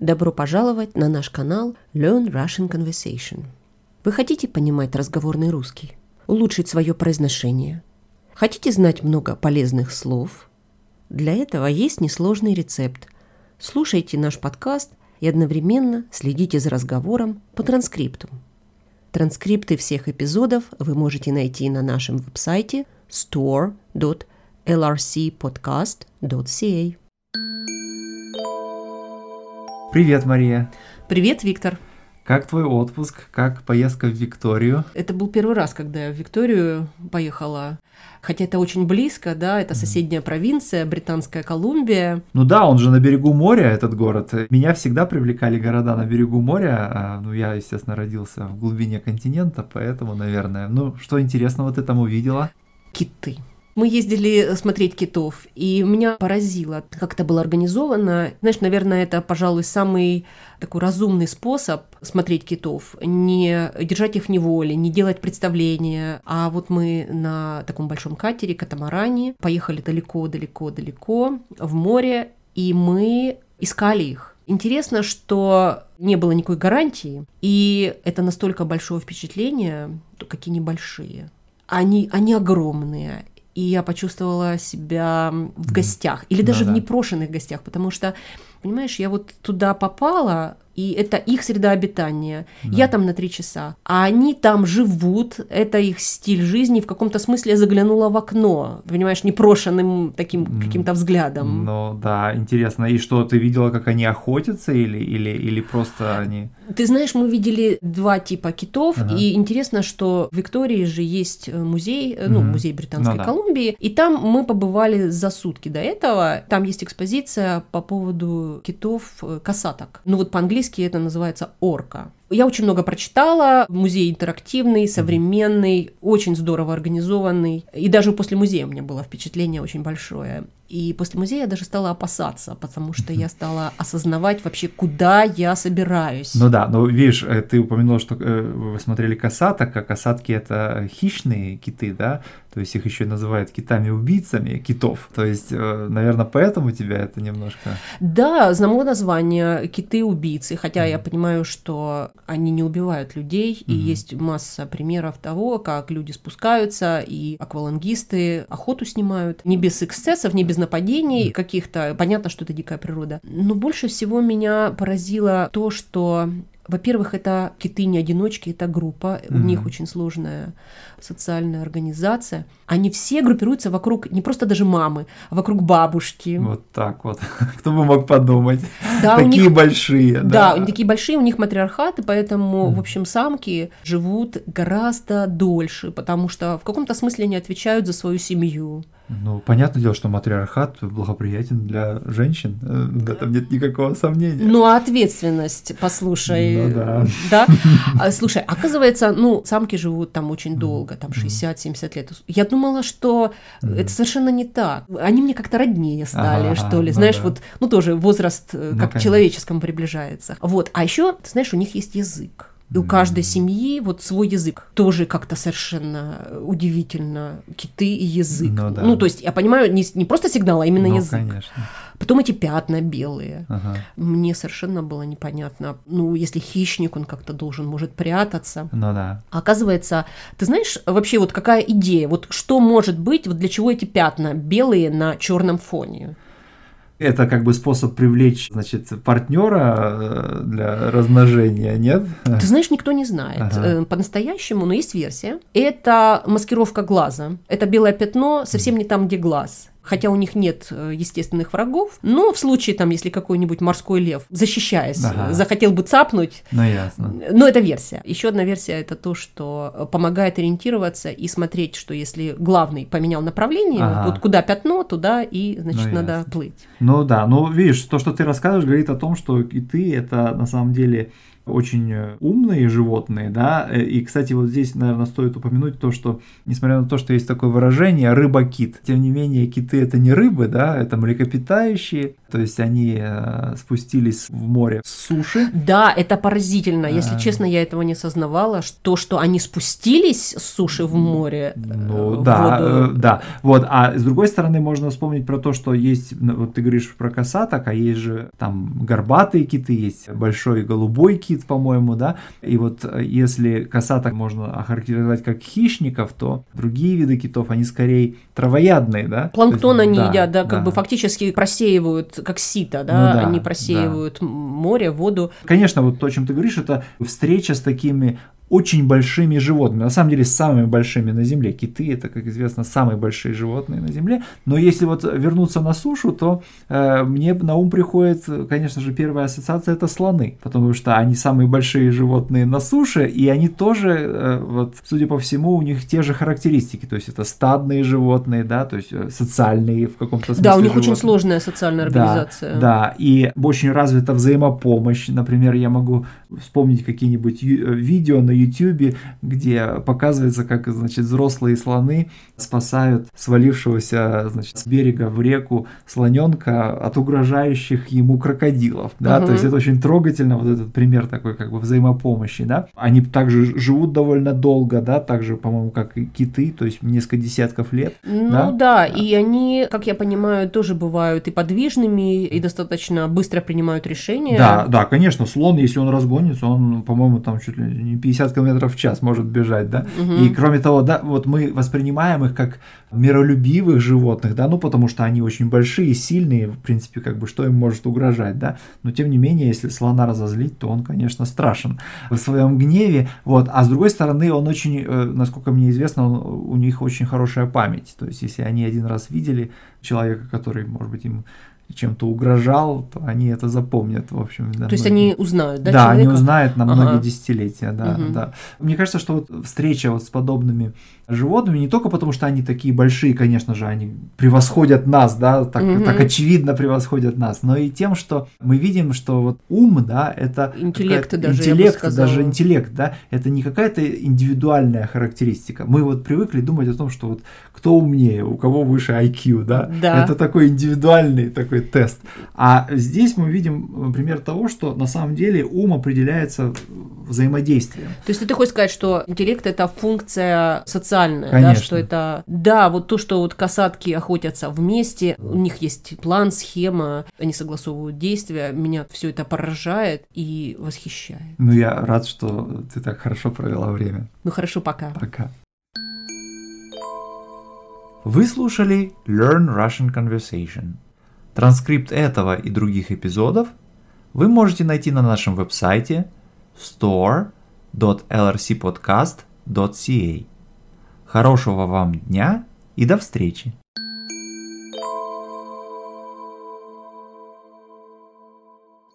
Добро пожаловать на наш канал Learn Russian Conversation. Вы хотите понимать разговорный русский? Улучшить свое произношение? Хотите знать много полезных слов? Для этого есть несложный рецепт. Слушайте наш подкаст и одновременно следите за разговором по транскрипту. Транскрипты всех эпизодов вы можете найти на нашем веб-сайте store.lrcpodcast.ca. Привет, Мария. Привет, Виктор. Как твой отпуск? Как поездка в Викторию? Это был первый раз, когда я в Викторию поехала. Хотя это очень близко, да, это соседняя провинция, Британская Колумбия. Ну да, он же на берегу моря, этот город. Меня всегда привлекали города на берегу моря. А, ну, я, естественно, родился в глубине континента, поэтому, наверное. Ну, что интересного ты там увидела? Киты. Мы ездили смотреть китов, и меня поразило, как это было организовано. Знаешь, наверное, это, пожалуй, самый такой разумный способ смотреть китов. Не держать их в неволе, не делать представления. А вот мы на таком большом катере, катамаране, поехали далеко-далеко-далеко в море, и мы искали их. Интересно, что не было никакой гарантии, и это настолько большое впечатление, какие небольшие. Они, они огромные, и я почувствовала себя в гостях, или даже да, в непрошенных гостях, потому что, понимаешь, я вот туда попала, и это их среда обитания. Да. Я там на три часа, а они там живут, это их стиль жизни. В каком-то смысле я заглянула в окно, понимаешь, непрошенным таким каким-то взглядом. Ну да, интересно. И что, ты видела, как они охотятся или, или, или просто они... Ты знаешь, мы видели два типа китов, ага. и интересно, что в Виктории же есть э, музей, mm-hmm. ну, музей Британской ну, да. Колумбии, и там мы побывали за сутки до этого. Там есть экспозиция по поводу китов э, касаток. Ну вот по-английски по-английски это называется орка. Я очень много прочитала. Музей интерактивный, современный, очень здорово организованный. И даже после музея у меня было впечатление очень большое. И после музея я даже стала опасаться, потому что я стала осознавать вообще, куда я собираюсь. Ну да, но видишь, э, ты упомянул, что э, вы смотрели касаток, а касатки это хищные киты, да? То есть их еще называют китами-убийцами китов. То есть, э, наверное, поэтому тебя это немножко... Да, знамо название киты-убийцы, хотя mm. я понимаю, что они не убивают людей, mm-hmm. и есть масса примеров того, как люди спускаются, и аквалангисты охоту снимают, не без эксцессов, не без нападений каких-то. Понятно, что это дикая природа. Но больше всего меня поразило то, что во-первых, это киты не одиночки, это группа, mm-hmm. у них очень сложная социальная организация. Они все группируются вокруг не просто даже мамы, а вокруг бабушки. Вот так вот. Кто бы мог подумать? Да, такие них, большие. Да, да, такие большие, у них матриархат, и поэтому, mm. в общем, самки живут гораздо дольше, потому что в каком-то смысле они отвечают за свою семью. Ну, понятное дело, что матриархат благоприятен для женщин. Э, в этом нет никакого сомнения. Ну, а ответственность, послушай. Ну, да. да? А, слушай, оказывается, ну, самки живут там очень долго, там 60-70 лет. Я думала, что это совершенно не так. Они мне как-то роднее стали, ага, что ли. Ну, знаешь, да. вот, ну, тоже возраст э, ну, как конечно. человеческом приближается. Вот. А еще, ты знаешь, у них есть язык. И у каждой семьи вот свой язык. Тоже как-то совершенно удивительно. Киты и язык. Ну, да. ну то есть, я понимаю, не, не просто сигнал, а именно ну, язык. Конечно. Потом эти пятна белые. Ага. Мне совершенно было непонятно. Ну, если хищник, он как-то должен, может, прятаться. Ну да. А оказывается, ты знаешь вообще вот какая идея? Вот что может быть, вот для чего эти пятна белые на черном фоне? Это как бы способ привлечь, значит, партнера э, для размножения, нет? Ты знаешь, никто не знает. Ага. Э, по-настоящему, но есть версия. Это маскировка глаза. Это белое пятно совсем не там, где глаз хотя у них нет э, естественных врагов, но в случае, там, если какой-нибудь морской лев, защищаясь, ага. захотел бы цапнуть, ну, ясно. но это версия. Еще одна версия – это то, что помогает ориентироваться и смотреть, что если главный поменял направление, ага. вот куда пятно, туда и, значит, ну, надо ясно. плыть. Ну да, ну видишь, то, что ты рассказываешь, говорит о том, что и ты это на самом деле очень э, умные животные, да, э, и, кстати, вот здесь, наверное, стоит упомянуть то, что, несмотря на то, что есть такое выражение «рыба-кит», тем не менее, киты это не рыбы, да, это млекопитающие, то есть они э, спустились в море с суши. Да, это поразительно, если а... честно, я этого не сознавала, что, что они спустились с суши в море. Ну, да, воду. да, вот, а с другой стороны, можно вспомнить про то, что есть, ну, вот ты говоришь про косаток, а есть же там горбатые киты, есть большой голубой кит, кит, по-моему, да. И вот э, если косаток можно охарактеризовать как хищников, то другие виды китов, они скорее травоядные, да. Планктон есть, они да, едят, да, как да. бы фактически просеивают, как сито, да, ну, да они просеивают да. море, воду. Конечно, вот то, о чем ты говоришь, это встреча с такими очень большими животными, на самом деле самыми большими на Земле. Киты это, как известно, самые большие животные на Земле. Но если вот вернуться на сушу, то э, мне на ум приходит, конечно же, первая ассоциация это слоны, потому что они самые большие животные на суше, и они тоже, э, вот, судя по всему, у них те же характеристики, то есть это стадные животные, да, то есть э, социальные в каком-то смысле. Да, у них животные. очень сложная социальная организация. Да, да, и очень развита взаимопомощь. Например, я могу вспомнить какие-нибудь э, видео на YouTube, где показывается, как, значит, взрослые слоны спасают свалившегося, значит, с берега в реку слоненка от угрожающих ему крокодилов, да, угу. то есть это очень трогательно, вот этот пример такой, как бы, взаимопомощи, да. Они также живут довольно долго, да, также, по-моему, как и киты, то есть несколько десятков лет. Ну да, да и они, как я понимаю, тоже бывают и подвижными, и достаточно быстро принимают решения. Да, да, конечно, слон, если он разгонится, он, по-моему, там чуть ли не 50 км в час может бежать, да. Угу. И кроме того, да, вот мы воспринимаем их как миролюбивых животных, да, ну потому что они очень большие, сильные, в принципе, как бы что им может угрожать, да. Но тем не менее, если слона разозлить, то он, конечно, страшен в своем гневе, вот. А с другой стороны, он очень, э, насколько мне известно, он, у них очень хорошая память. То есть, если они один раз видели человека, который, может быть, им чем-то угрожал, то они это запомнят, в общем. Да, то есть они узнают, да? Да, человека? они узнают на многие ага. десятилетия, да, угу. да. Мне кажется, что вот встреча вот с подобными животными не только потому, что они такие большие, конечно же, они превосходят нас, да, так, угу. так очевидно превосходят нас, но и тем, что мы видим, что вот ум, да, это интеллект даже, интеллект, даже интеллект, да, это не какая-то индивидуальная характеристика. Мы вот привыкли думать о том, что вот кто умнее, у кого выше IQ, да, да. это такой индивидуальный такой тест. А здесь мы видим пример того, что на самом деле ум определяется взаимодействием. То есть ты хочешь сказать, что интеллект это функция социальная, Конечно. да, что это, да, вот то, что вот касатки охотятся вместе, у них есть план, схема, они согласовывают действия, меня все это поражает и восхищает. Ну я рад, что ты так хорошо провела время. Ну хорошо, пока. Пока. Вы слушали Learn Russian Conversation. Транскрипт этого и других эпизодов вы можете найти на нашем веб-сайте store.lrcpodcast.ca. Хорошего вам дня и до встречи!